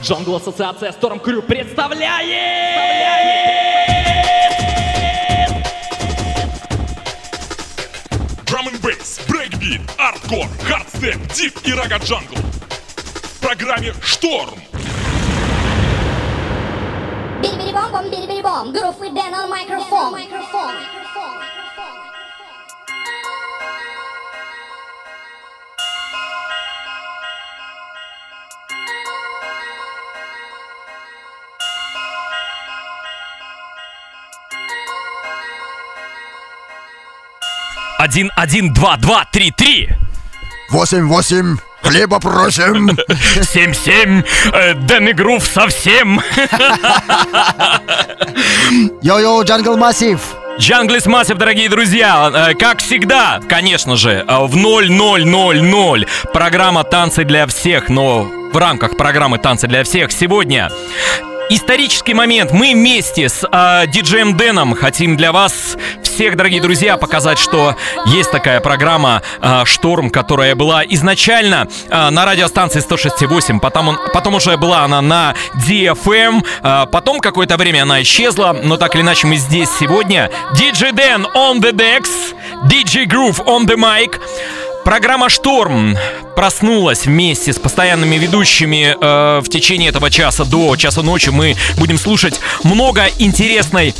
Джангл Ассоциация Storm Crew представляет! Drum and Bass, Breakbeat, Hardcore, Hardstep, Deep и Ragga Jungle. В программе «Шторм». Bitty bitty bomb bomb bitty bitty 1, 1, 2, 2, 3, 3. 8, 8. Хлеба просим! 7-7! Э, Дэн Игрув совсем! Йо-йо, Джангл Массив! Джанглис Массив, дорогие друзья, э, как всегда, конечно же, э, в 0000 программа «Танцы для всех», но в рамках программы «Танцы для всех» сегодня Исторический момент. Мы вместе с э, диджеем Дэном хотим для вас всех, дорогие друзья, показать, что есть такая программа э, «Шторм», которая была изначально э, на радиостанции 106.8, потом, он, потом уже была она на DFM, э, потом какое-то время она исчезла, но так или иначе мы здесь сегодня. Диджей Дэн on the decks, DJ Groove on the mic. Программа «Шторм» проснулась вместе с постоянными ведущими э, в течение этого часа до часа ночи. Мы будем слушать много интересной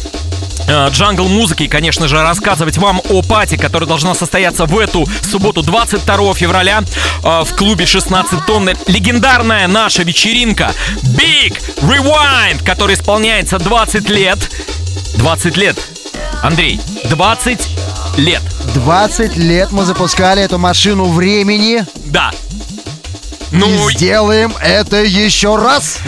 э, джангл музыки и, конечно же, рассказывать вам о пати, которая должна состояться в эту субботу, 22 февраля, э, в клубе 16 тонн. Легендарная наша вечеринка Big Rewind, которая исполняется 20 лет. 20 лет. Андрей, 20 лет. 20 лет мы запускали эту машину времени. Да. Ну, И сделаем это еще раз.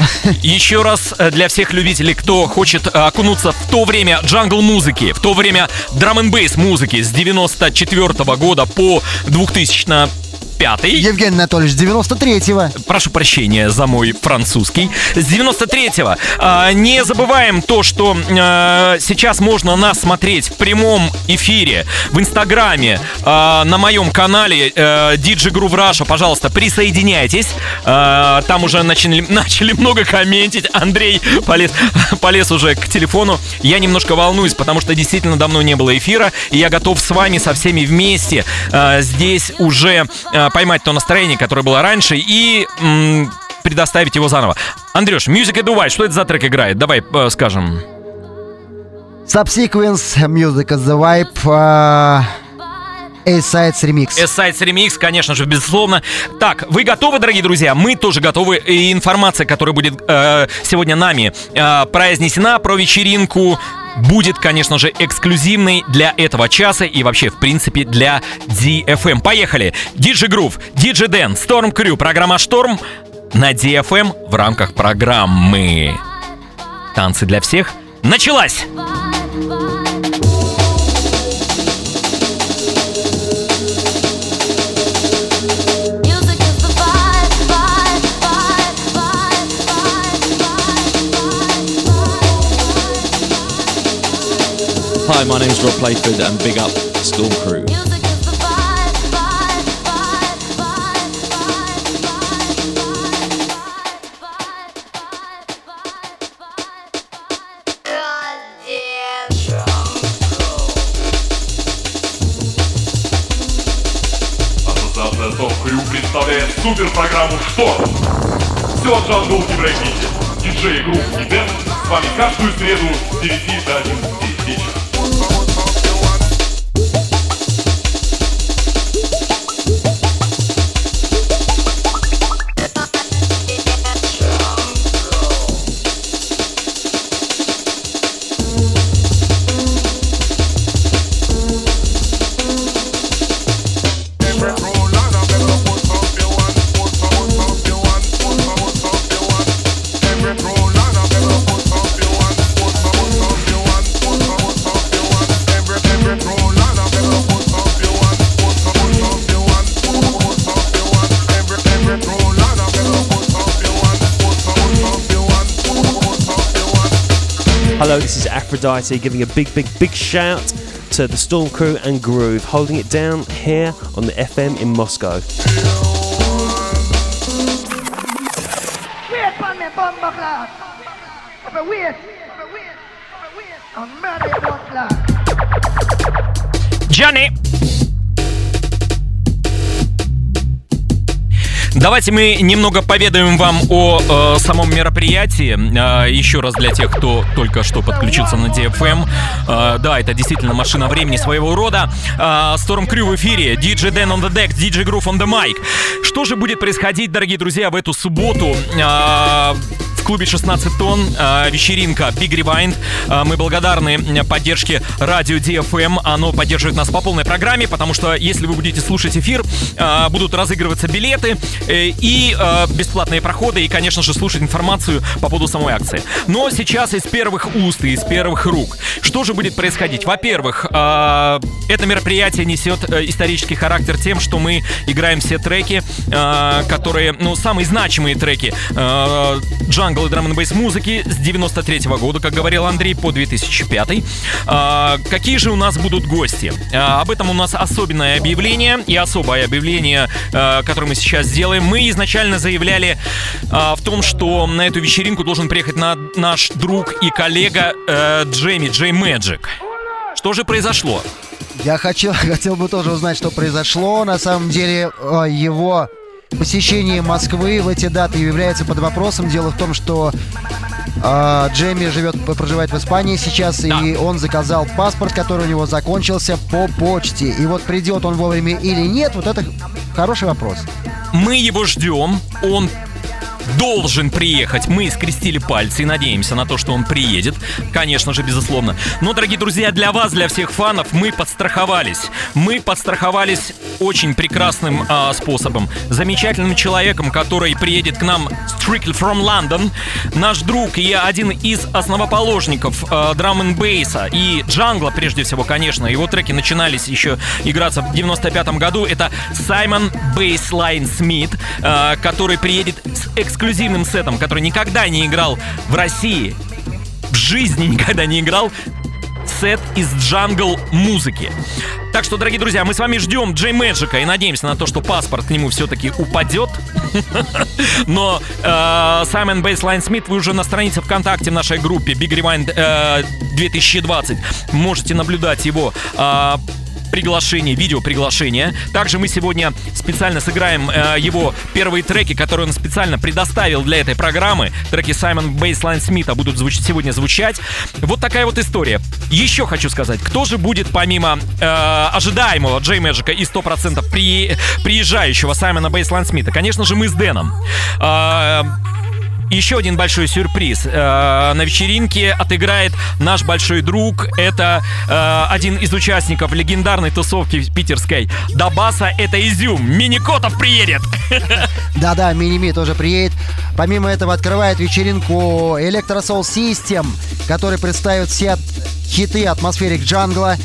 еще раз э, для всех любителей, кто хочет э, окунуться в то время джангл музыки, в то время драм н бейс музыки с 94 года по 2005 Евгений Анатольевич, 93-го. Прошу прощения за мой французский. С 93-го. А, не забываем то, что а, сейчас можно нас смотреть в прямом эфире в Инстаграме, а, на моем канале а, DJ Groove Russia. Пожалуйста, присоединяйтесь. А, там уже начали, начали много комментить. Андрей полез, полез уже к телефону. Я немножко волнуюсь, потому что действительно давно не было эфира. И я готов с вами, со всеми вместе а, здесь уже а, поймать то настроение, которое было раньше, и м, предоставить его заново. Андрюш, Music White, что это за трек играет? Давай э, скажем. Subsequence, Music is the Vibe. Uh, A-Sides Remix. S-Sides Remix, конечно же, безусловно. Так, вы готовы, дорогие друзья? Мы тоже готовы. И информация, которая будет э, сегодня нами э, произнесена про вечеринку, будет, конечно же, эксклюзивной для этого часа и вообще, в принципе, для DFM. Поехали! DJ Groove, DJ Дэн, Storm Crew, программа «Шторм» на DFM в рамках программы «Танцы для всех» началась! Hi, my name's Rob Playford, and big up Storm Crew. представляет супер программу «Шторм». Все от жанра в Евровидении. Диджей групп «Ниден» с вами каждую среду с 9 до 11. Aphrodite giving a big, big, big shout to the Storm Crew and Groove, holding it down here on the FM in Moscow. Wait for me, bomber class. If I wait, if I wait, if I wait, I'm murder your blood class. Джонни! Давайте мы немного поведаем вам о э, самом мероприятии. Э, еще раз для тех, кто только что подключился на DFM. Э, да, это действительно машина времени своего рода. Э, Storm Crew в эфире. DJ Dan on the deck, DJ Groove on the mic. Что же будет происходить, дорогие друзья, в эту субботу? Клубе 16 тонн э, вечеринка Big Rewind. Э, мы благодарны поддержке радио DFM. Оно поддерживает нас по полной программе, потому что если вы будете слушать эфир, э, будут разыгрываться билеты э, и бесплатные проходы, и, конечно же, слушать информацию по поводу самой акции. Но сейчас из первых уст и из первых рук. Что же будет происходить? Во-первых, это мероприятие несет э, исторический характер тем, что мы играем все треки, которые, ну, самые значимые треки джангл и драм н музыки с 93 года, как говорил Андрей, по 2005. А, какие же у нас будут гости? А, об этом у нас особенное объявление и особое объявление, а, которое мы сейчас сделаем. Мы изначально заявляли а, в том, что на эту вечеринку должен приехать на, наш друг и коллега э, Джейми, Джей Мэджик. Что же произошло? Я хочу, хотел бы тоже узнать, что произошло. На самом деле, э, его посещение Москвы в эти даты является под вопросом. Дело в том, что э, Джейми живет, проживает в Испании сейчас, и он заказал паспорт, который у него закончился по почте. И вот придет он вовремя или нет, вот это хороший вопрос. Мы его ждем, он должен приехать. Мы скрестили пальцы и надеемся на то, что он приедет. Конечно же, безусловно. Но, дорогие друзья, для вас, для всех фанов, мы подстраховались. Мы подстраховались очень прекрасным а, способом. Замечательным человеком, который приедет к нам strictly from London. Наш друг и один из основоположников а, драм н бейса и джангла, прежде всего, конечно. Его треки начинались еще играться в 95 году. Это Саймон Бейслайн Смит, а, который приедет с эксклюзивным сетом, который никогда не играл в России, в жизни никогда не играл сет из джангл музыки. Так что, дорогие друзья, мы с вами ждем Джей Мэджика и надеемся на то, что паспорт к нему все-таки упадет. Но э, Simon Bassline Smith вы уже на странице ВКонтакте в нашей группе Big Rewind э, 2020 можете наблюдать его э, приглашение, видео приглашение. Также мы сегодня специально сыграем э, его первые треки, которые он специально предоставил для этой программы. Треки Simon Bassline Smith 'а будут звуч- сегодня звучать. Вот такая вот история. Еще хочу сказать, кто же будет помимо э, ожидаемого Джей Мэджика и 100% при, приезжающего Саймона Бейслайн Смита? Конечно же, мы с Дэном. Э, еще один большой сюрприз. Э, на вечеринке отыграет наш большой друг. Это э, один из участников легендарной тусовки питерской Дабаса. Это Изюм. Миникотов приедет. Да-да, Миними тоже приедет. Помимо этого открывает вечеринку Electro Soul System, который представит все хиты атмосферик джангла.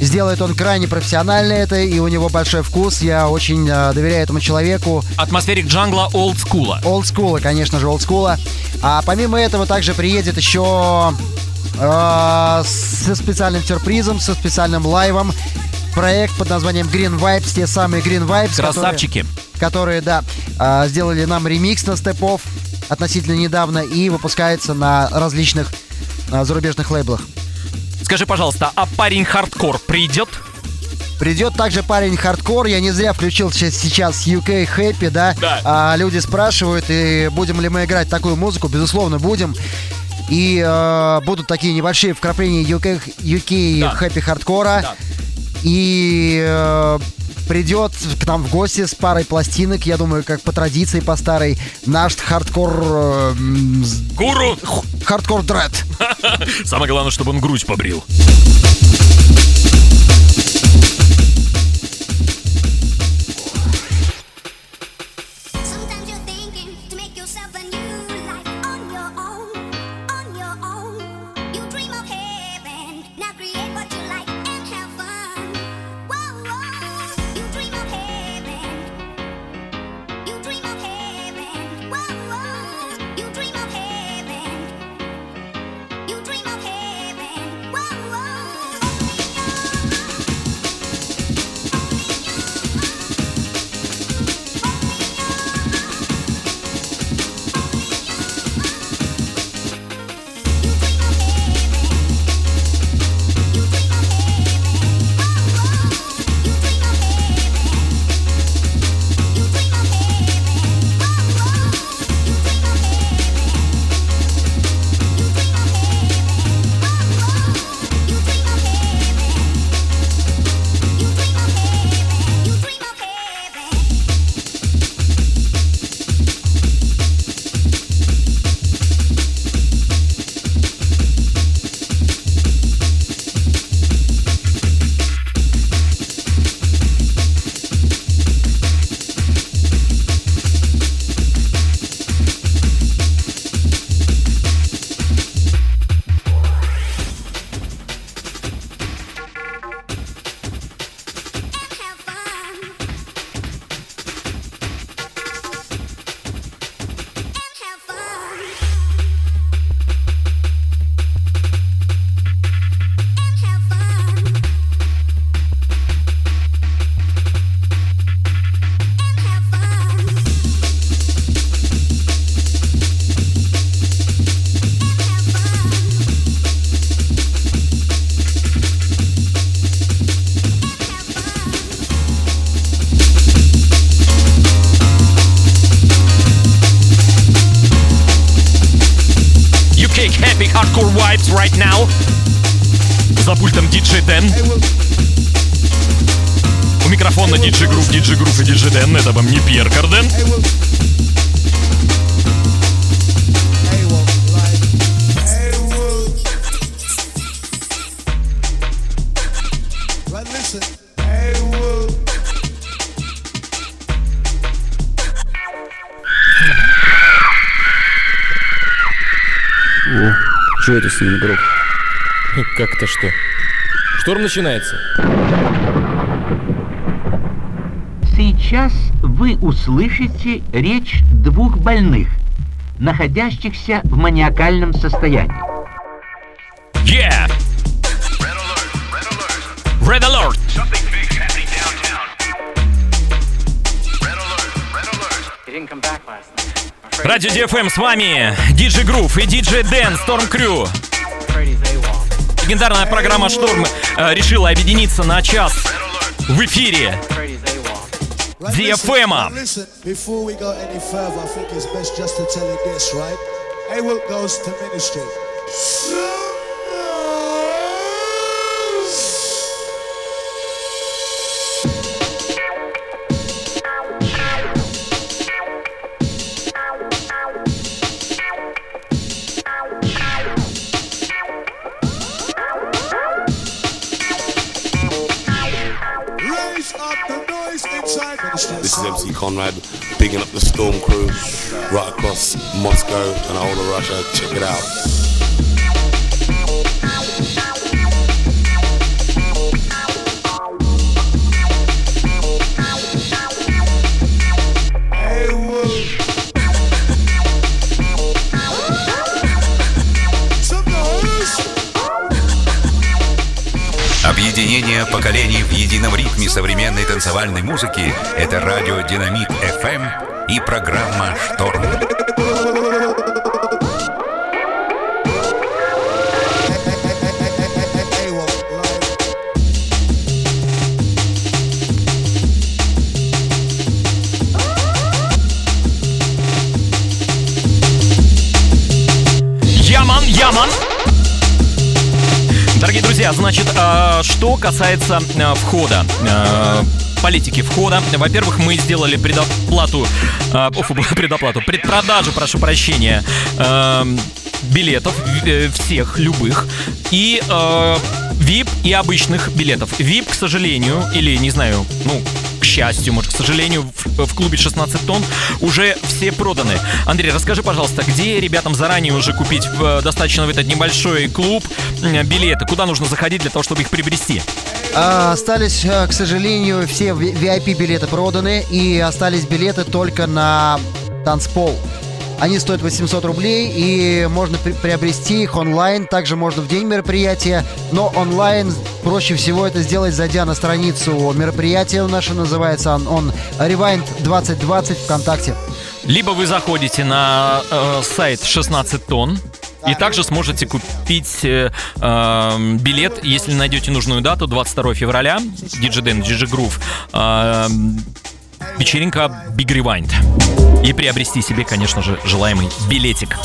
Сделает он крайне профессионально это, и у него большой вкус. Я очень э, доверяю этому человеку. Атмосферик джангла олдскула. Олдскула, конечно же, олдскула. А помимо этого также приедет еще э, со специальным сюрпризом, со специальным лайвом проект под названием Green Vibes, те самые Green Vibes, Красавчики. которые, которые да, э, сделали нам ремикс на Step Up относительно недавно и выпускается на различных э, зарубежных лейблах. Скажи, пожалуйста, а парень хардкор придет? Придет также парень хардкор. Я не зря включил сейчас UK Happy, да? Да. А, люди спрашивают, и будем ли мы играть такую музыку. Безусловно, будем. И э, будут такие небольшие вкрапления UK, UK Да. Happy хардкора. Да. И э, придет к нам в гости с парой пластинок, я думаю, как по традиции, по старой, наш хардкор... э, Гуру! хардкор дред. Самое главное, чтобы он грудь побрил. Vibes right now. За пультом DJ Дэн. У микрофона DJ Грув, DJ Грув и DJ Дэн. Это вам не Пьер Карден. Что это с ним, друг? Как-то что? Шторм начинается. Сейчас вы услышите речь двух больных, находящихся в маниакальном состоянии. Радио DFM с вами DJ Грув и DJ Дэн Storm Crew. Легендарная программа Шторм э, решила объединиться на час в эфире. DFM. Listen, This is MC Conrad, bigging up the Storm crew right across Moscow and all of Russia. Check it out. Объединение поколений в едином ритме современной танцевальной музыки – это радио «Динамит FM и программа «Шторм». Друзья, значит, э, что касается э, входа, политики входа. Во-первых, мы сделали предоплату, э, офу, предоплату, предпродажу, прошу прощения, э, билетов э, всех, любых, и э, VIP и обычных билетов. VIP, к сожалению, или, не знаю, ну, счастью, может, к сожалению, в, в клубе 16 тонн уже все проданы. Андрей, расскажи, пожалуйста, где ребятам заранее уже купить э, достаточно в этот небольшой клуб э, билеты? Куда нужно заходить для того, чтобы их приобрести? А, остались, а, к сожалению, все VIP-билеты проданы, и остались билеты только на танцпол. Они стоят 800 рублей, и можно при- приобрести их онлайн. Также можно в день мероприятия, но онлайн проще всего это сделать, зайдя на страницу мероприятия наше называется он, он Rewind 2020 ВКонтакте. Либо вы заходите на э, сайт 16 тонн, и также сможете купить э, э, билет, если найдете нужную дату, 22 февраля, DJ Den, DJ Groove, э, вечеринка Big Rewind. И приобрести себе, конечно же, желаемый билетик.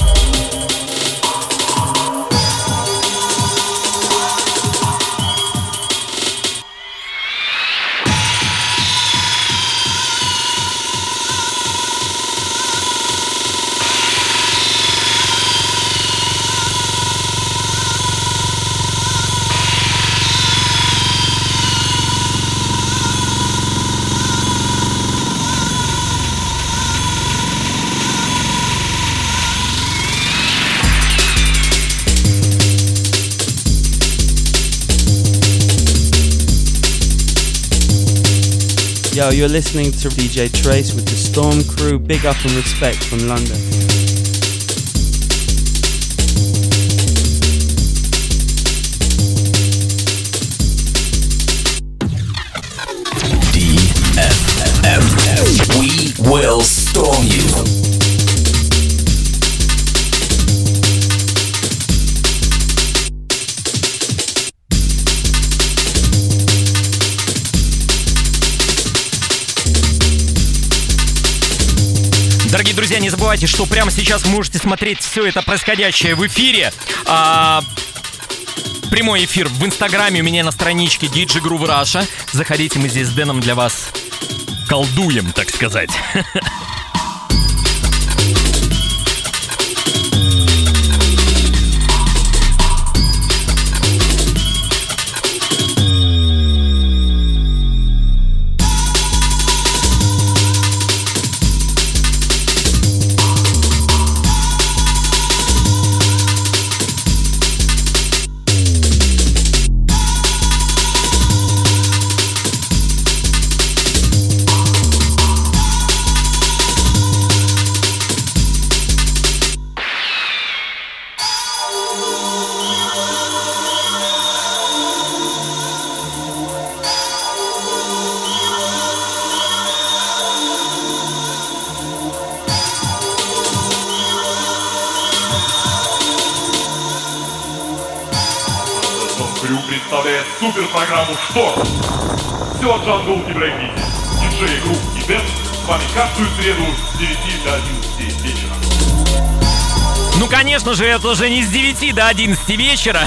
Yo, you're listening to DJ Trace with the Storm Crew. Big up and respect from London. Забывайте, что прямо сейчас можете смотреть все это происходящее в эфире. А, прямой эфир в Инстаграме у меня на страничке DJ Groove Russia. Заходите, мы здесь с Дэном для вас колдуем, так сказать. Это уже не с 9 до 11 вечера.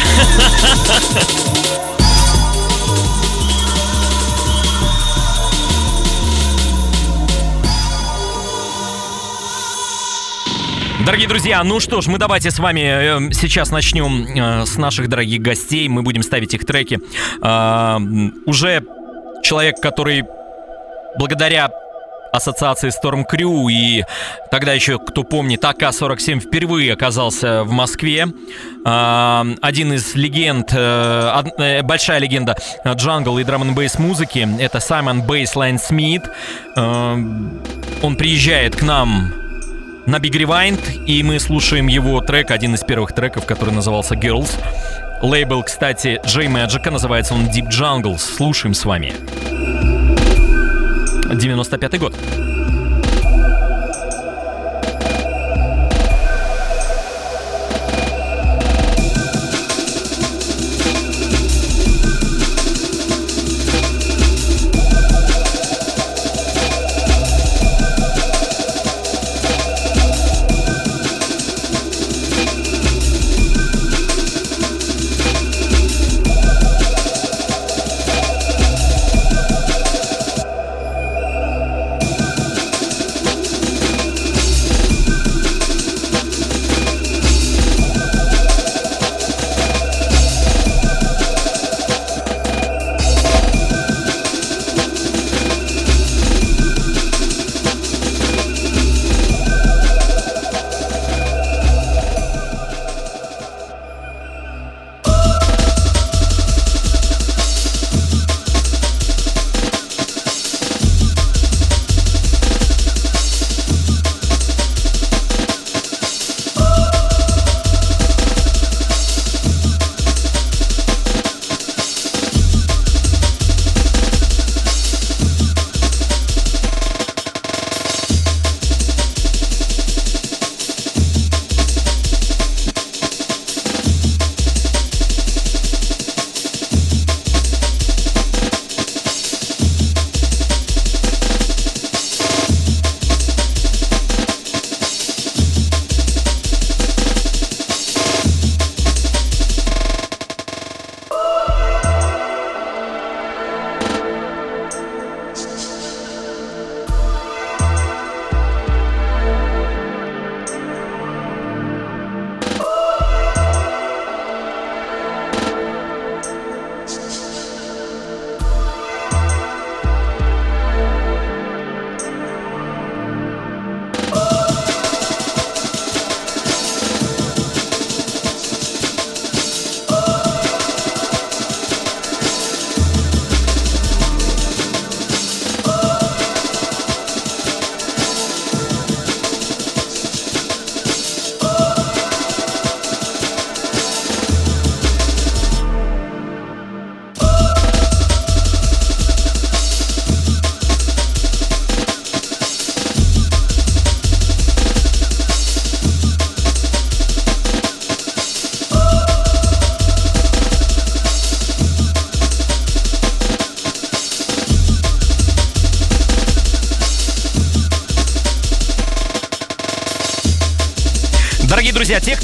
Дорогие друзья, ну что ж, мы давайте с вами э, сейчас начнем э, с наших дорогих гостей. Мы будем ставить их треки. Э, уже человек, который благодаря ассоциации Storm Crew и тогда еще, кто помнит, АК-47 впервые оказался в Москве. А, Один из легенд, э, э, большая легенда джангл и drum n bass музыки, это Simon Bassline Smith. Э, Он приезжает к нам на Big Rewind, и мы слушаем его трек, один из первых треков, который назывался Girls. Лейбл, кстати, J Magic, называется он Deep Jungle. Слушаем с вами. 95 год.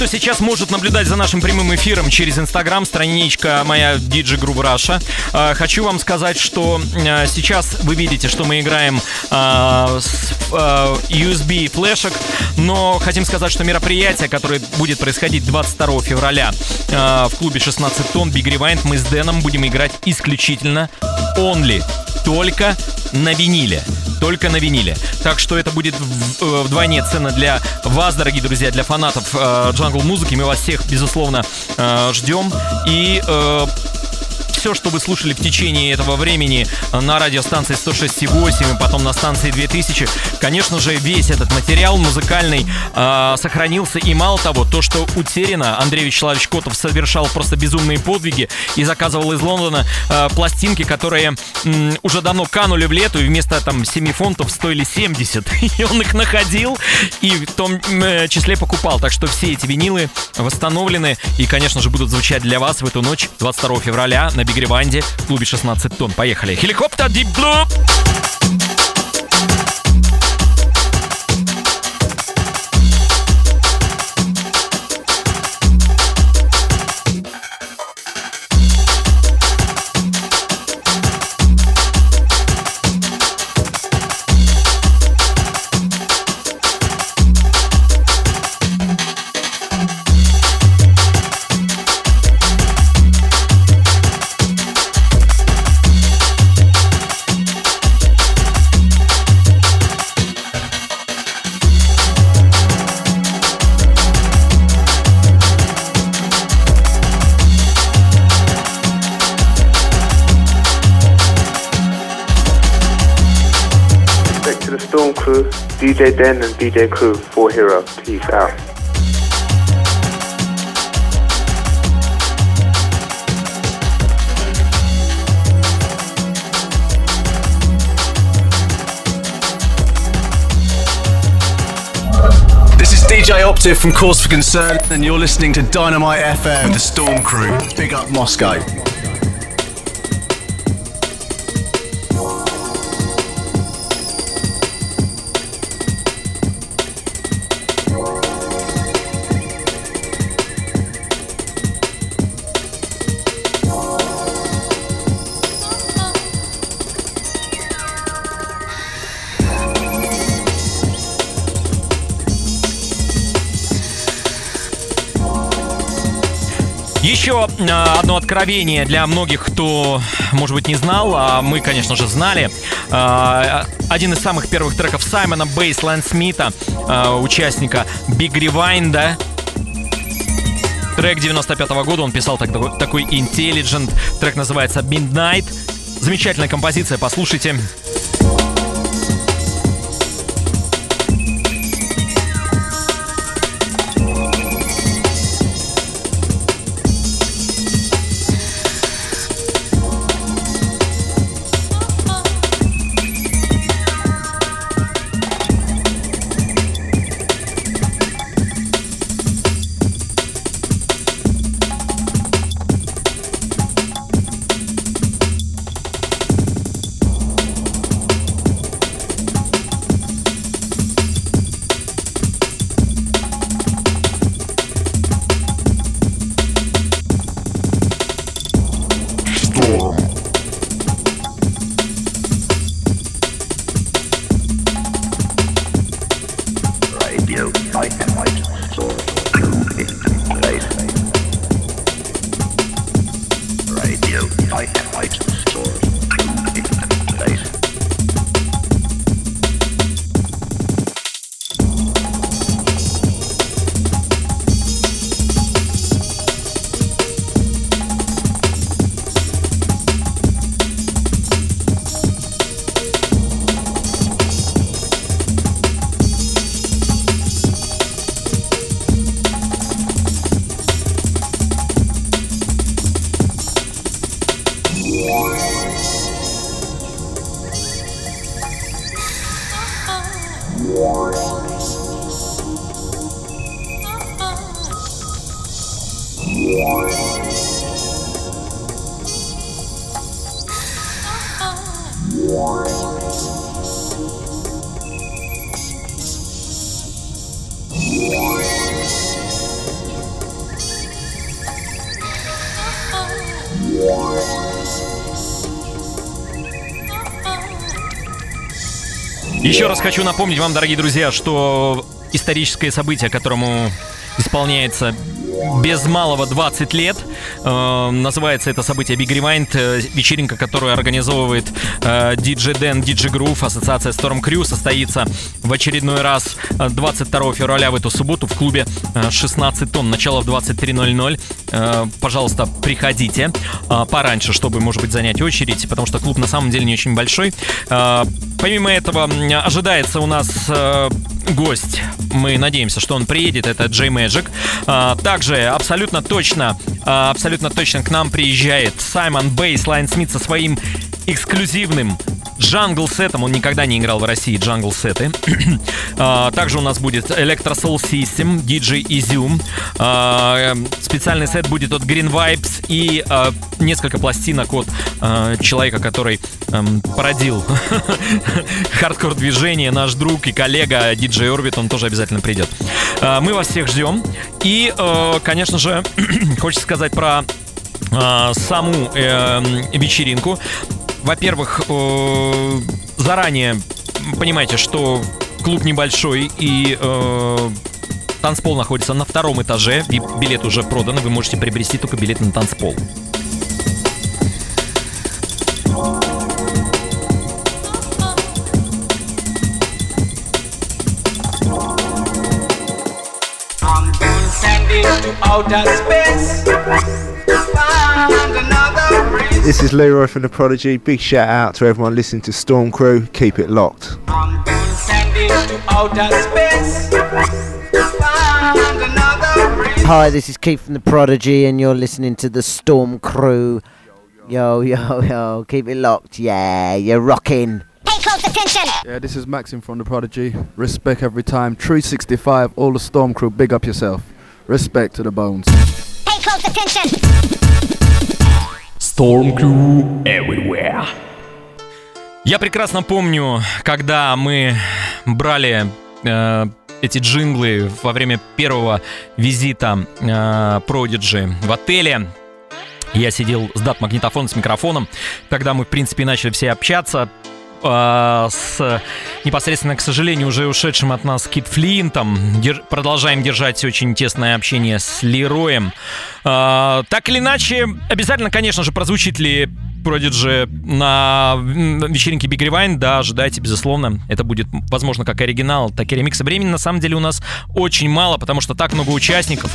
Кто сейчас может наблюдать за нашим прямым эфиром через Инстаграм, страничка моя DJ Group Russia, э, хочу вам сказать, что э, сейчас вы видите, что мы играем э, с э, USB флешек, но хотим сказать, что мероприятие, которое будет происходить 22 февраля э, в клубе 16 тонн Big Rewind, мы с Дэном будем играть исключительно only, только на виниле. Только на виниле. Так что это будет э, вдвойне ценно для вас, дорогие друзья, для фанатов э, джангл музыки. Мы вас всех, безусловно, э, ждем. И все, что вы слушали в течение этого времени на радиостанции 106,8 и потом на станции 2000, конечно же, весь этот материал музыкальный э, сохранился. И мало того, то, что утеряно, Андрей Вячеславович Котов совершал просто безумные подвиги и заказывал из Лондона э, пластинки, которые м, уже давно канули в лету, и вместо там 7 фунтов стоили 70. И он их находил и в том э, числе покупал. Так что все эти винилы восстановлены и, конечно же, будут звучать для вас в эту ночь 22 февраля на Бигреванде в клубе 16 тонн. Поехали. Хеликоптер Deep Blue. DJ Den and DJ Crew, 4 Hero. Peace out. This is DJ Optive from Cause for Concern, and you're listening to Dynamite FM, the Storm Crew. Big up Moscow. Еще э, одно откровение для многих, кто, может быть, не знал, а мы, конечно же, знали. Э, Один из самых первых треков Саймона Бейсленд Смита, э, участника Big Rewind, Трек 95 года, он писал так- такой Intelligent, трек называется Midnight. Замечательная композиция, послушайте. Раз хочу напомнить вам, дорогие друзья, что историческое событие, которому исполняется без малого 20 лет. Э, называется это событие Big Rewind, э, вечеринка, которую организовывает э, DJ Dan, DJ Groove, ассоциация Storm Crew, состоится в очередной раз э, 22 февраля в эту субботу в клубе э, 16 тонн. Начало в 23.00. Э, пожалуйста, приходите э, пораньше, чтобы, может быть, занять очередь, потому что клуб на самом деле не очень большой. Э, Помимо этого, ожидается у нас э, гость. Мы надеемся, что он приедет. Это J Magic. А, Также абсолютно точно, а, абсолютно точно к нам приезжает Simon Bassline Smith со своим эксклюзивным джангл сетом. Он никогда не играл в России джангл сеты. А, Также у нас будет Electro Soul System, DJ Izum. А, э, Специальный сет будет от Green Vibes и а, несколько пластинок от человека, который эм, породил хардкор движение, наш друг и коллега DJ Orbit, он тоже обязательно придет. Мы вас всех ждем. И, э, конечно же, хочется сказать про саму эм, вечеринку. Во-первых, э, заранее понимаете, что клуб небольшой и э, танцпол находится на втором этаже. Билет уже продан, вы можете приобрести только билет на танцпол. Outer space. Find another breeze. This is Leroy from The Prodigy. Big shout out to everyone listening to Storm Crew. Keep it locked. I'm gonna send it to outer space. Find another breeze. Hi, this is Keith from The Prodigy, and you're listening to the Storm Crew. Yo, yo, yo, keep it locked. Yeah, you're rocking. Pay close attention. Yeah, this is Maxim from The Prodigy. Respect every time. True 65, all the Storm crew, big up yourself. Respect to the bones. Pay close attention. Storm Crew everywhere. Я прекрасно помню, когда мы брали э, эти джинглы во время первого визита э, Prodigy в отеле. Я сидел с дат-магнитофоном, с микрофоном. Тогда мы, в принципе, начали все общаться э, с непосредственно, к сожалению, уже ушедшим от нас Кит Флинтом. Дер- продолжаем держать очень тесное общение с Лероем. Э, так или иначе, обязательно, конечно же, прозвучит ли Prodigy на вечеринке Big Rewind, да, ожидайте, безусловно. Это будет, возможно, как оригинал, так и ремикс. Времени, на самом деле, у нас очень мало, потому что так много участников.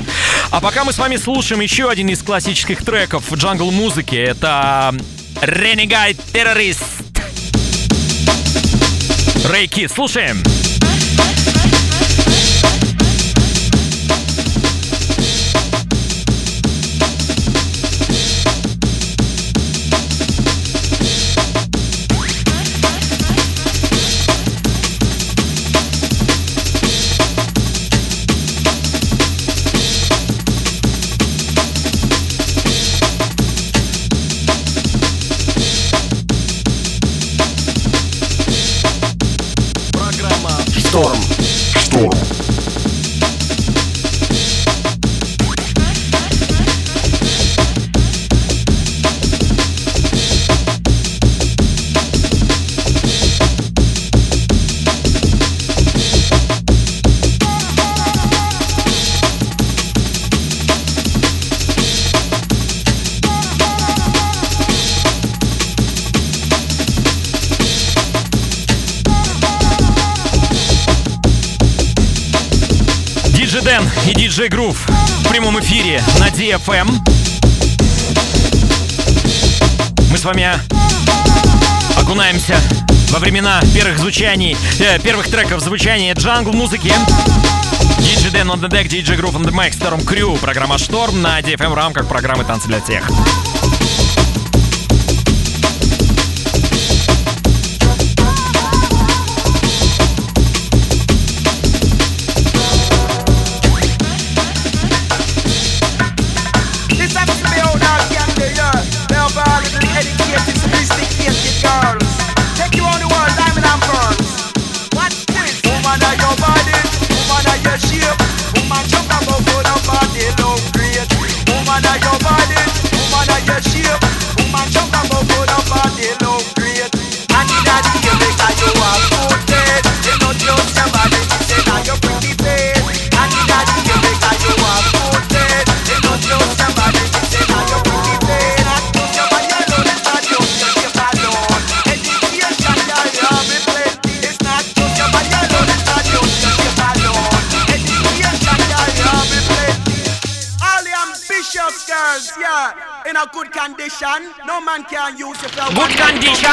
А пока мы с вами слушаем еще один из классических треков джангл музыки. Это Renegade Terrorist. Рейки, слушаем. Диджей Грув в прямом эфире на DFM. Мы с вами окунаемся во времена первых звучаний, э, первых треков звучания джангл музыки. Диджей Дэн on the deck, Диджей Грув on the mic, Storm Crew, программа Шторм на DFM в рамках программы Танцы для всех.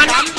one.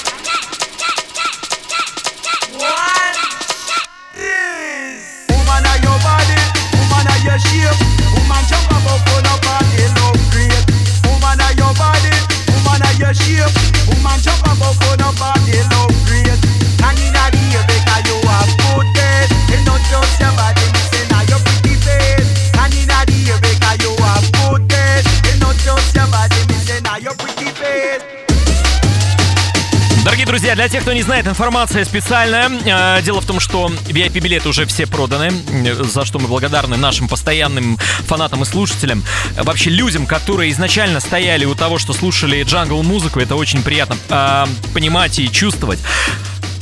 Кто не знает, информация специальная. Э, Дело в том, что VIP-билеты уже все проданы, э, за что мы благодарны нашим постоянным фанатам и слушателям. Вообще людям, которые изначально стояли у того, что слушали джангл-музыку, это очень приятно э, понимать и чувствовать.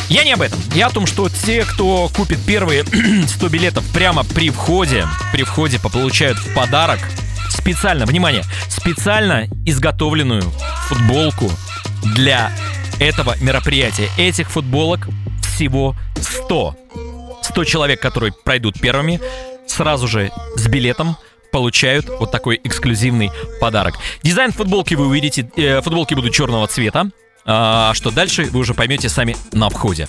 Я не об этом. Я о том, что те, кто купит первые 100 билетов прямо при входе, при входе получают в подарок специально, внимание, специально изготовленную футболку для этого мероприятия. Этих футболок всего 100. 100 человек, которые пройдут первыми, сразу же с билетом получают вот такой эксклюзивный подарок. Дизайн футболки вы увидите, э, футболки будут черного цвета. А что дальше, вы уже поймете сами на входе.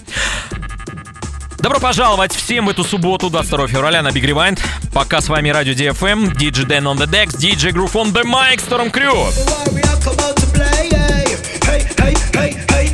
Добро пожаловать всем в эту субботу, 22 февраля на Big Rewind. Пока с вами Радио DFM, DJ Dan on the decks, DJ Groove on the mic, Storm Crew. hey, hey, hey.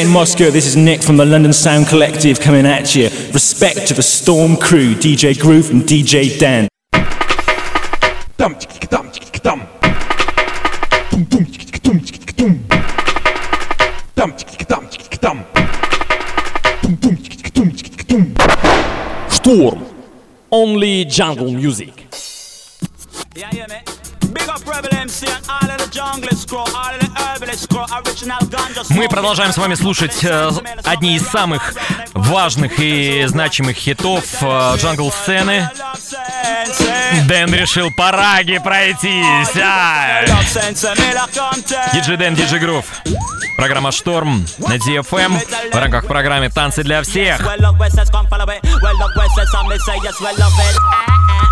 in Moscow. This is Nick from the London Sound Collective coming at you. Respect to the Storm Crew, DJ Groove and DJ Dan. Storm, only jungle music. Yeah, yeah, man. Big up Rebel MC and all of the jungle squad, Мы продолжаем с вами слушать э, одни из самых важных и значимых хитов э, джангл-сцены. Дэн решил по раге пройтись. А! Диджи Дэн, Диджи Грув. Программа «Шторм» на DFM эм. в рамках программы «Танцы для всех».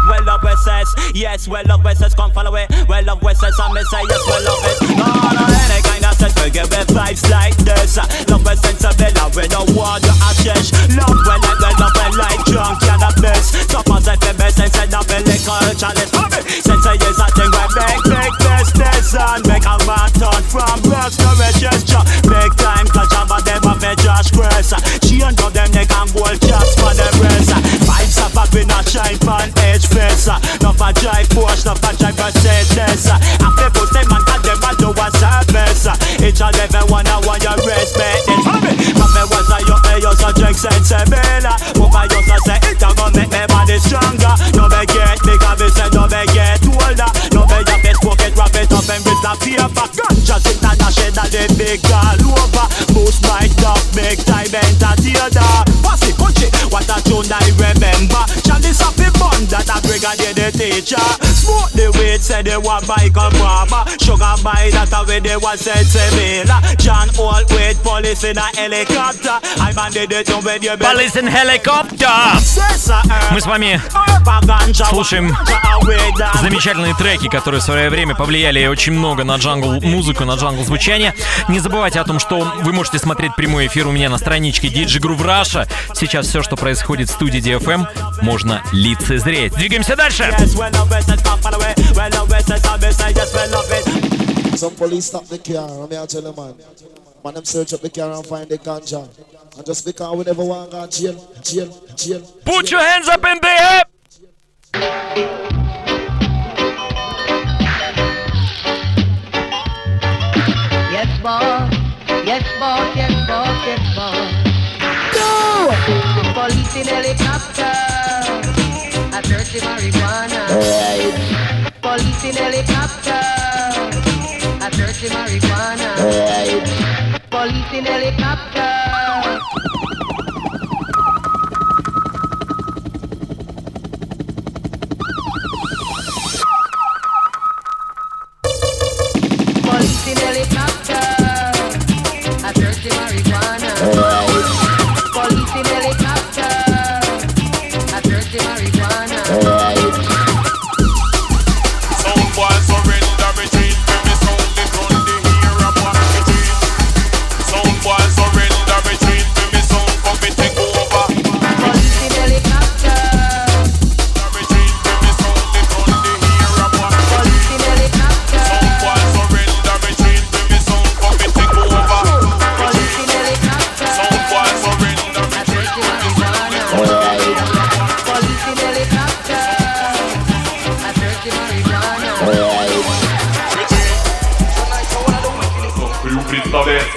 Well love yes, well love come follow it. Well love yes, I say yes, well love it. Any kind of sense, we give it vibes like this. Love sense of Bella, we don't want you a change. Love well, like, well, love well, like drunk cannabis. Top as if it makes sense, and up in liquor chalice. Sense of yes, I think we make big business and make a man from works to riches. Big time, I'm a them of a Josh Chris. She under them neck and gold caps for the rest. Vibes up in a shine pan edge face. Not for drive Porsche, not for drive Mercedes. everyone I want your respect. Then for me Come and what's like your ellos or drinks and semela Move my yours and say it I'm gonna make my body stronger. No me get bigger, we say no me get older. No me have it, pocket, wrap it up and with the paper. Ganja sit and dash it and then big all over. Boost my top, make time entertainer. Pass it, punch it, what a tune I remember. Chalice a teacher. Smoke the weed, say they want bike and farmer. Sugar buy that away they want send Sevilla. John Old with police in a helicopter. I'm on the day to when you Police in helicopter. Мы с вами слушаем замечательные треки, которые в свое время повлияли очень много на джангл музыку, на джангл звучание. Не забывайте о том, что вы можете смотреть прямой эфир у меня на страничке DJ Groove Russia. Сейчас все, что происходит в студии DFM, можно лицезреть. Двигаемся дальше. Some police stop the car, and me I tell you man. Man them search up the car and find the ganja. And just because we never want to go jail, jail, jail. Put your hands up in the air! Yes, boss. Yes, boss. Yes, boss. Yes, boss. Go! Police in helicopter. A dirty marijuana. Right. Police in helicopter A dirty marijuana. Right. Police in helicopter.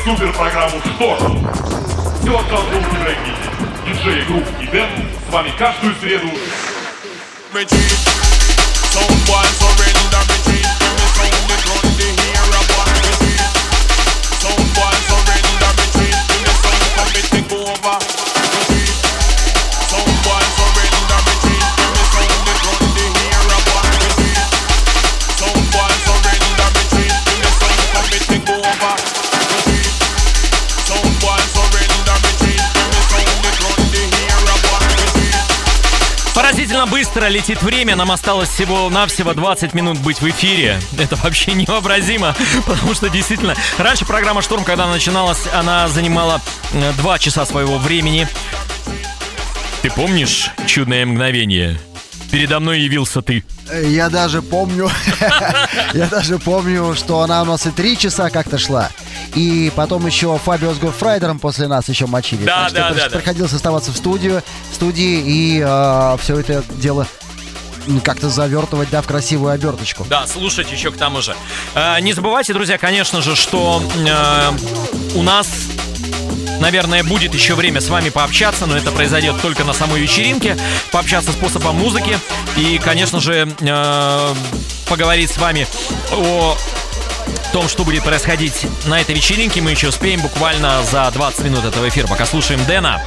Представляет суперпрограмму «Шторм». Все от джазовки брейкбите. Диджеи групп и Дэн с вами каждую среду retreat Sound boy surrender retreat When me sound the gun the hear быстро летит время, нам осталось всего-навсего 20 минут быть в эфире. Это вообще невообразимо, потому что действительно, раньше программа «Шторм», когда начиналась, она занимала 2 часа своего времени. Ты помнишь чудное мгновение? Передо мной явился ты. Я даже помню, я даже помню, что она у нас и три часа как-то шла. И потом еще Фабио с Гофрайдером после нас еще мочили. Да, Так что да, приш- да. Приходилось оставаться в студию, в студии и все это дело как-то завертывать, да, в красивую оберточку. Да, слушать еще к тому же. Э, не забывайте, друзья, конечно же, что э, у нас, наверное, будет еще время с вами пообщаться, но это произойдет только на самой вечеринке, пообщаться способом музыки и, конечно же, э, поговорить с вами о том, что будет происходить на этой вечеринке, мы еще успеем буквально за 20 минут этого эфира. Пока слушаем Дэна.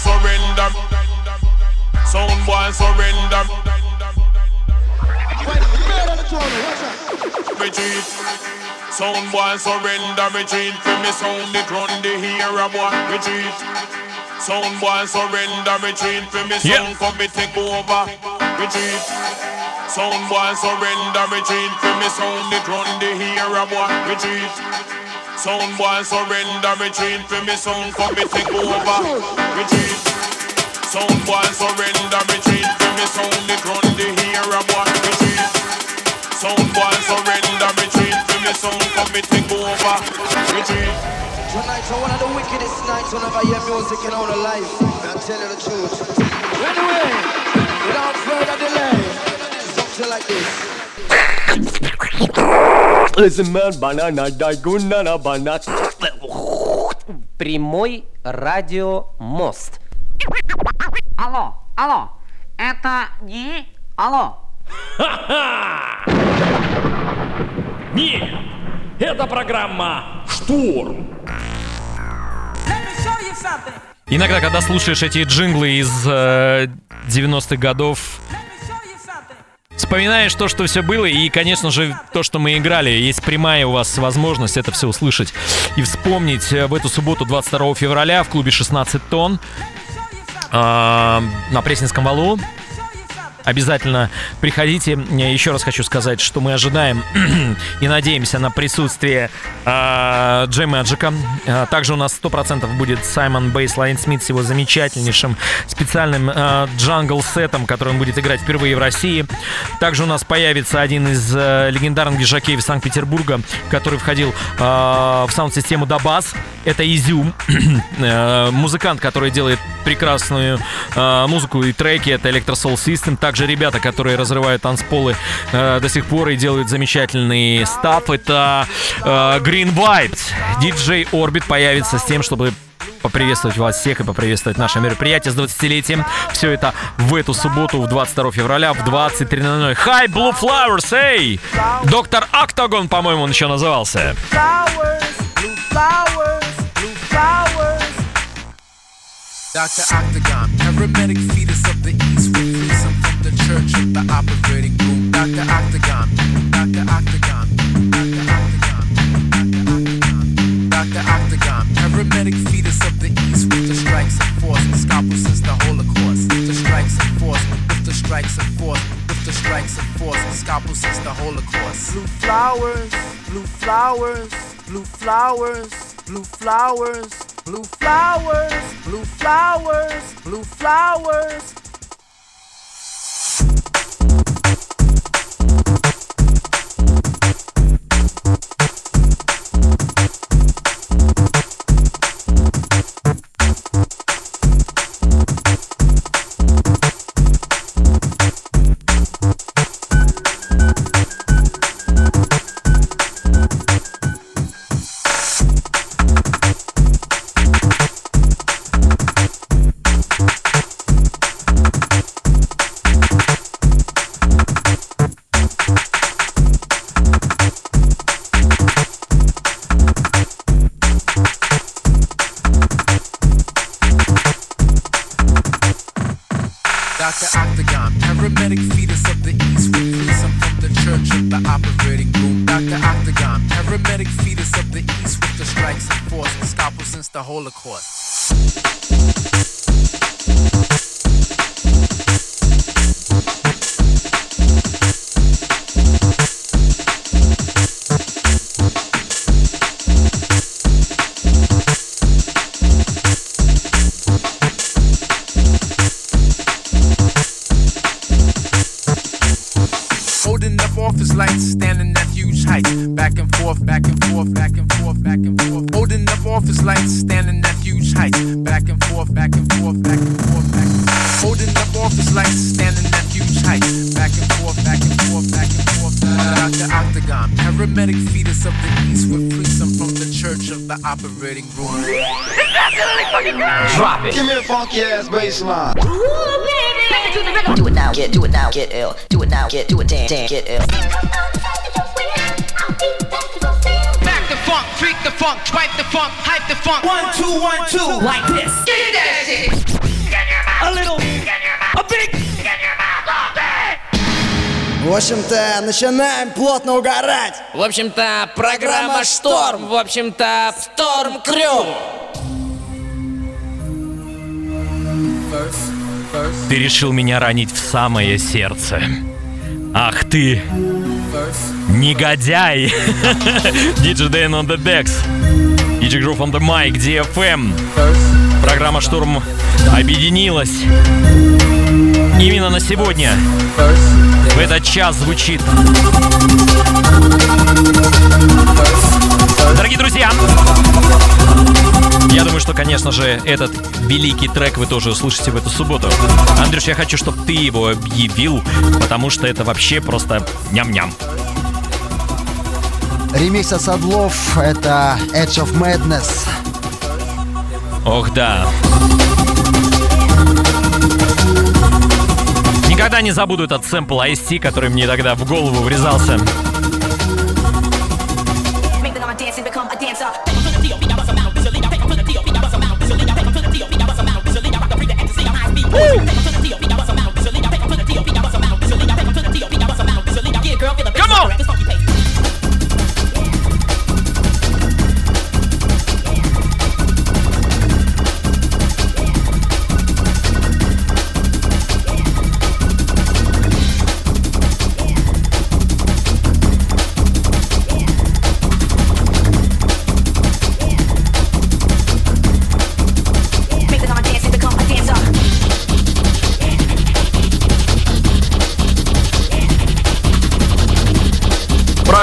Surrender. Sound boy surrender. Retreat. Sound boy surrender. Retreat. For me sound the ground the hear a boy. Retreat. Sound boy surrender. Retreat. For me sound come me take over. Retreat. Sound boy surrender. Retreat. For me sound the ground the hear a boy. Retreat. Sound boy surrender, retreat for me sound come me take over. Retreat. Sound boy surrender, retreat for me sound the ground the hear a boy. Retreat. Sound boy surrender, retreat for me sound come me take over. Retreat. Tonight's one of the wickedest nights whenever I hear music in all the life. I tell you the truth. Anyway, without further delay, something like this. Listen man, banana, дайгунана, банана. Прямой радио мост. Алло, алло, это не Алло. Нет, это программа «Штурм». Иногда, когда слушаешь эти джинглы из э, 90-х годов, вспоминаешь то, что все было, и, конечно же, то, что мы играли. Есть прямая у вас возможность это все услышать и вспомнить э, в эту субботу, 22 февраля, в клубе 16 тонн э, на Пресненском валу. Обязательно приходите. Еще раз хочу сказать, что мы ожидаем и надеемся на присутствие э, Джей Мэджика. Э, также у нас 100% будет Саймон Бейслайн Смит с его замечательнейшим специальным э, джангл-сетом, который он будет играть впервые в России. Также у нас появится один из э, легендарных диджакеев Санкт-Петербурга, который входил э, в саунд-систему Дабас. Это Изюм, э, музыкант, который делает прекрасную э, музыку и треки. Это Electro Soul System. Также ребята, которые разрывают танцполы э, до сих пор и делают замечательный став. Это э, Green Vibes. DJ Orbit появится с тем, чтобы поприветствовать вас всех и поприветствовать наше мероприятие с 20-летием. Все это в эту субботу, в 22 февраля, в 23.00. Hi, Blue Flowers, эй! Доктор Октагон, по-моему, он еще назывался. Dr. Octagon, paramedic the operating room. Dr. Octagon, Dr. Octagon, Dr. Octagon, Dr. Octagon, paramedic fetus of the east with the strikes of force, scalpel since the Holocaust. With the strikes of force, with the strikes of force, with the strikes of force, scalpel since the Holocaust. Blue flowers, blue flowers, blue flowers, blue flowers, blue flowers, blue flowers, blue flowers. Общем-то, начинаем плотно угорать. В общем-то, программа «Шторм». В общем-то, «Шторм Крю». Ты решил меня ранить в самое сердце. Ах ты, негодяй! DJ Dan on the decks. DJ Groove on the mic, DFM. Программа «Штурм» объединилась. Именно на сегодня. В этот час звучит. Дорогие друзья, я думаю, что, конечно же, этот великий трек вы тоже услышите в эту субботу. Андрюш, я хочу, чтобы ты его объявил, потому что это вообще просто ням-ням. Ремикс от Садлов — это Edge of Madness. Ох, да. Никогда не забуду этот сэмпл IST, который мне тогда в голову врезался. Make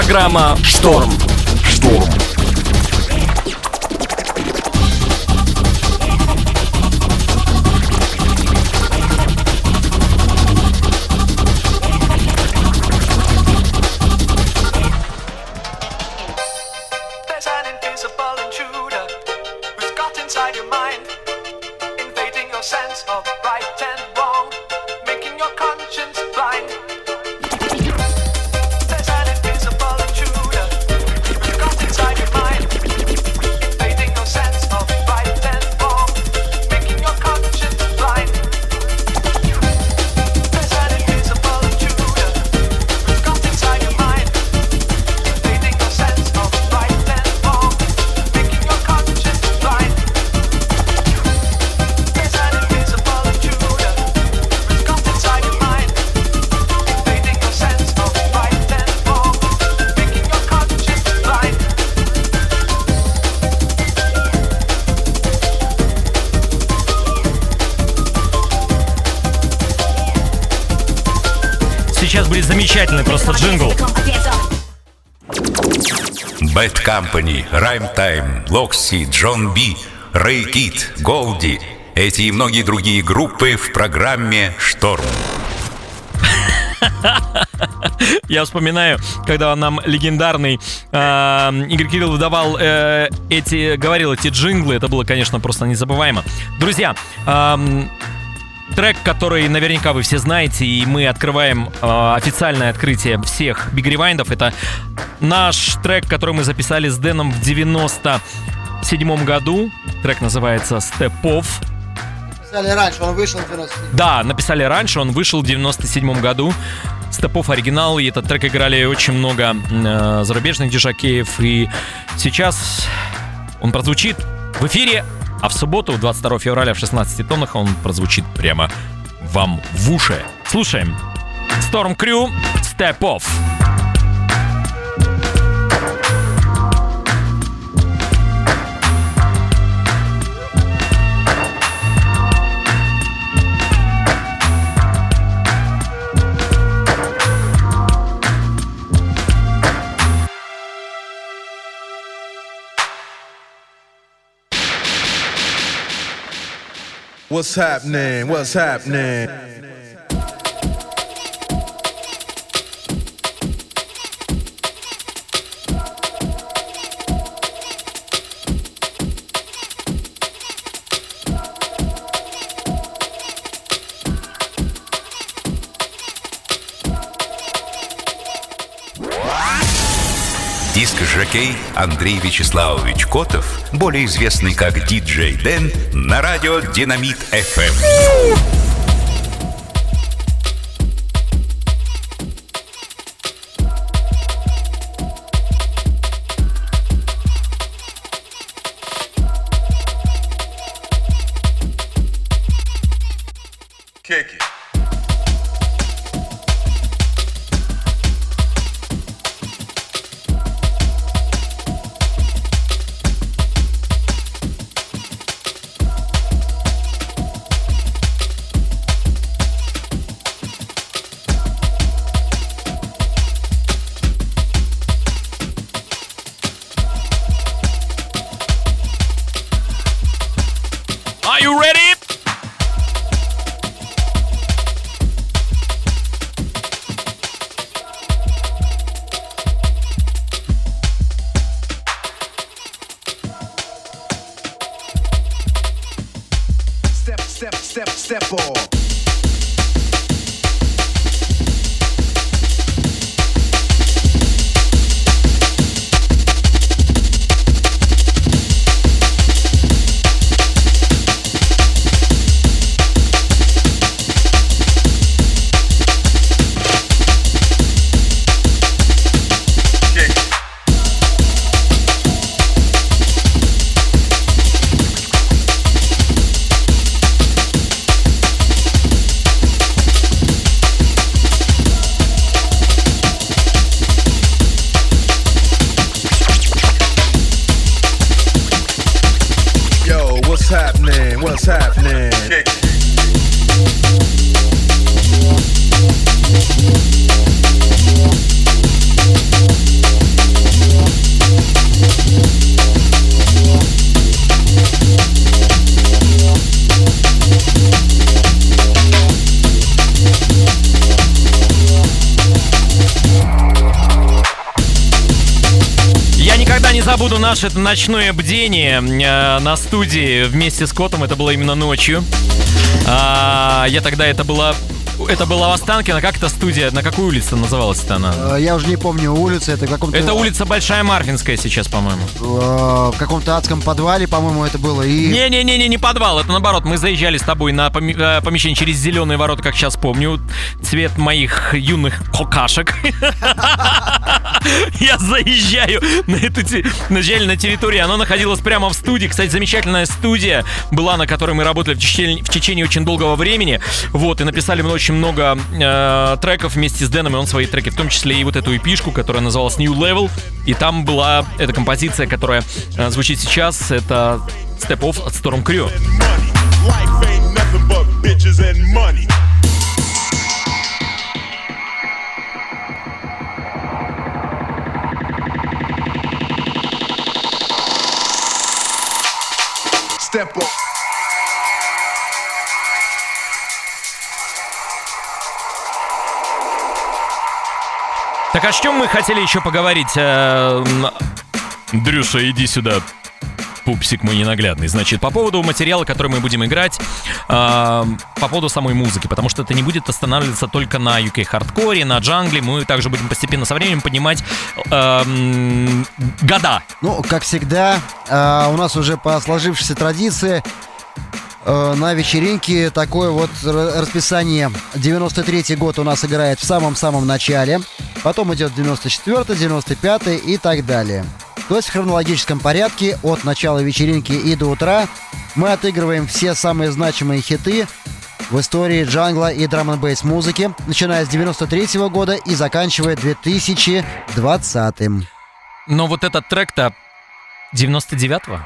Программа «Шторм». Bad Company, Rhyme Time, Локси, Джон Би, Рэй Кит, Голди. Эти и многие другие группы в программе «Шторм». Я вспоминаю, когда нам легендарный э, Игорь Кириллов давал э, эти, говорил эти джинглы, это было, конечно, просто незабываемо. Друзья, эм, трек, который наверняка вы все знаете, и мы открываем э, официальное открытие всех Big Rewind'ов, это наш трек, который мы записали с Дэном в 97 году. Трек называется Step Off. Писали раньше, он вышел в 90 Да, написали раньше, он вышел в 97 году. Степов оригинал, и этот трек играли очень много э, зарубежных дижакеев, и сейчас он прозвучит в эфире, а в субботу, 22 февраля в 16 тоннах, он прозвучит прямо вам в уши. Слушаем. Storm Crew, Step Off. What's happening? What's happening? Диск-жокей Андрей Вячеславович Котов, более известный как Диджей Дэн, на радио Динамит ФМ. Ночное бдение э, на студии вместе с Котом. Это было именно ночью. А, я тогда это была... Это была в Останкино. Как эта студия? На какой улице называлась-то она? Э, Я уже не помню улицу, это каком-то... Это улица Большая Марфинская сейчас, по-моему. э, В каком-то адском подвале, по-моему, это было. И... Не-не-не, не подвал, это наоборот. Мы заезжали с тобой на э, помещение через зеленые ворота, как сейчас помню. Цвет моих юных какашек. Я заезжаю на эту начали на территории. Она находилась прямо в студии. Кстати, замечательная студия была, на которой мы работали в течение, в течение очень долгого времени. Вот, и написали очень много э, треков вместе с Дэном, и он свои треки, в том числе и вот эту эпишку, которая называлась New Level. И там была эта композиция, которая э, звучит сейчас. Это Step Off от Storm Crew. Life ain't nothing but bitches and money. Step up. Так а о чем мы хотели еще поговорить? Э, Дрюша, иди сюда. Пупсик мой ненаглядный. Значит, по поводу материала, который мы будем играть, по поводу самой музыки, потому что это не будет останавливаться только на UK хардкоре, на джангле. Мы также будем постепенно со временем поднимать года. Ну, как всегда, э, у нас уже по сложившейся традиции э, на вечеринке такое вот расписание. 93-й год у нас играет в самом-самом начале, потом идет 94-й, 95-й и так далее. То есть в хронологическом порядке от начала вечеринки и до утра мы отыгрываем все самые значимые хиты в истории джангла и драм н бейс музыки, начиная с 93 года и заканчивая 2020 Но вот этот трек-то 99-го.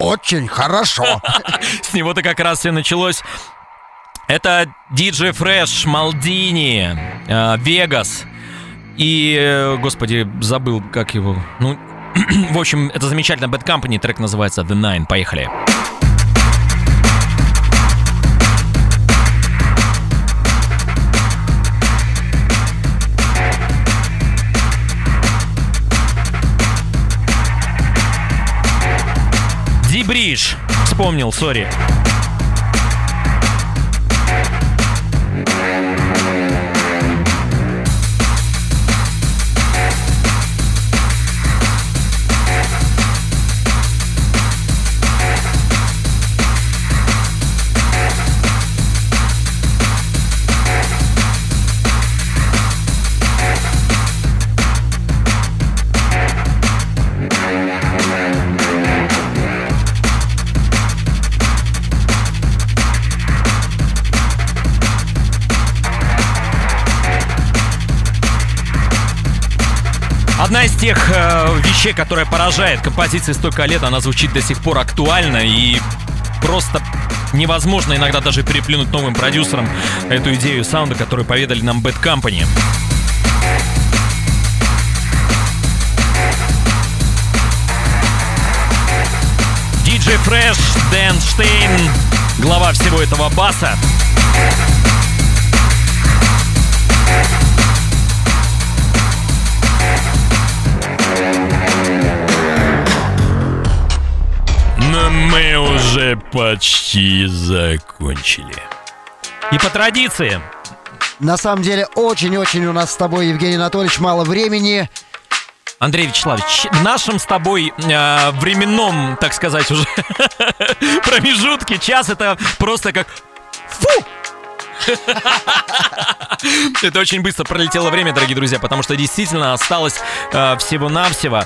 Очень хорошо. С него-то как раз все началось. Это DJ Fresh, Малдини, э, Вегас. И, э, господи, забыл, как его. Ну, в общем, это замечательно. Bad Company, трек называется The Nine. Поехали. Дибриш. Вспомнил, сори. Вещей, которая поражает композиции столько лет, она звучит до сих пор актуально и просто невозможно иногда даже переплюнуть новым продюсерам эту идею саунда, которую поведали нам Bad Company. DJ Fresh, Дэн Штейн, глава всего этого баса. Мы уже почти закончили. И по традиции. На самом деле, очень-очень у нас с тобой, Евгений Анатольевич, мало времени. Андрей Вячеславович, в нашем с тобой э, временном, так сказать, уже промежутке час это просто как фу! Это очень быстро пролетело время, дорогие друзья, потому что действительно осталось э, всего-навсего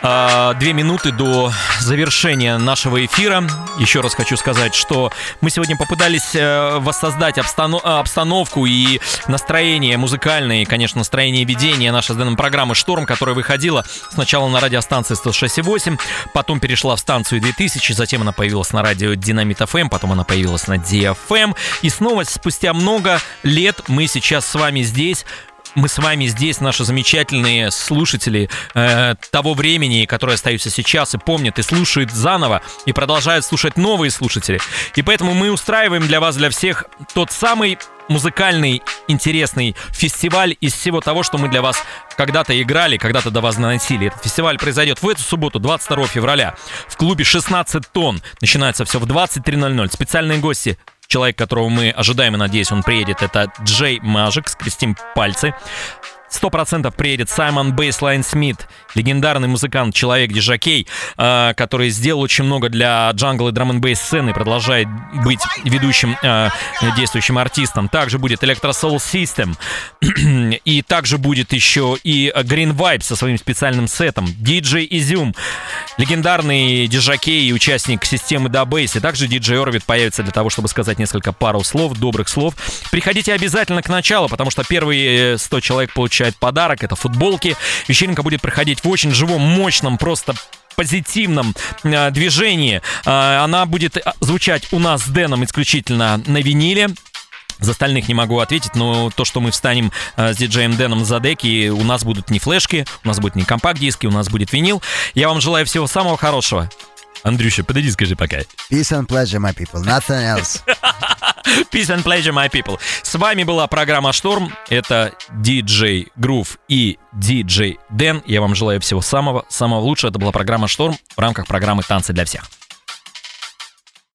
две минуты до завершения нашего эфира. Еще раз хочу сказать, что мы сегодня попытались э, воссоздать обстано- обстановку и настроение музыкальное, и, конечно, настроение ведения нашей Дэном программы «Шторм», которая выходила сначала на радиостанции 106.8, потом перешла в станцию 2000, затем она появилась на радио Динамит ФМ, потом она появилась на DFM, и снова спустя много лет мы сейчас с вами здесь мы с вами здесь, наши замечательные слушатели э, того времени, которые остаются сейчас и помнят, и слушают заново, и продолжают слушать новые слушатели. И поэтому мы устраиваем для вас, для всех, тот самый музыкальный, интересный фестиваль из всего того, что мы для вас когда-то играли, когда-то до вас наносили. Этот фестиваль произойдет в эту субботу, 22 февраля, в клубе 16 тонн. Начинается все в 23.00. Специальные гости Человек, которого мы ожидаем и надеюсь, он приедет, это J Magic, скрестим пальцы. Сто процентов приедет Simon Bassline Smith, легендарный музыкант, человек диск-жокей, э, который сделал очень много для джангл и drum n сцены, продолжает быть ведущим э, действующим артистом. Также будет Electro Soul System, и также будет еще и Green Vibe со своим специальным сетом, DJ Изюм, легендарный диск-жокей и участник системы Дабейс, и также DJ Орбит появится для того, чтобы сказать несколько пару слов, добрых слов. Приходите обязательно к началу, потому что первые 100 человек получают получает подарок. Это футболки. Вечеринка будет проходить в очень живом, мощном, просто позитивном э, движении. Э, она будет звучать у нас с Дэном исключительно на виниле. За остальных не могу ответить, но то, что мы встанем э, с диджеем Дэном за деки, у нас будут не флешки, у нас будет не компакт-диски, у нас будет винил. Я вам желаю всего самого хорошего. Андрюша, подойди, скажи пока. Peace and pleasure, my people. Nothing else. Peace and pleasure, my people. С вами была программа «Шторм». Это DJ Groove и DJ Дэн. Я вам желаю всего самого-самого лучшего. Это была программа «Шторм» в рамках программы «Танцы для всех».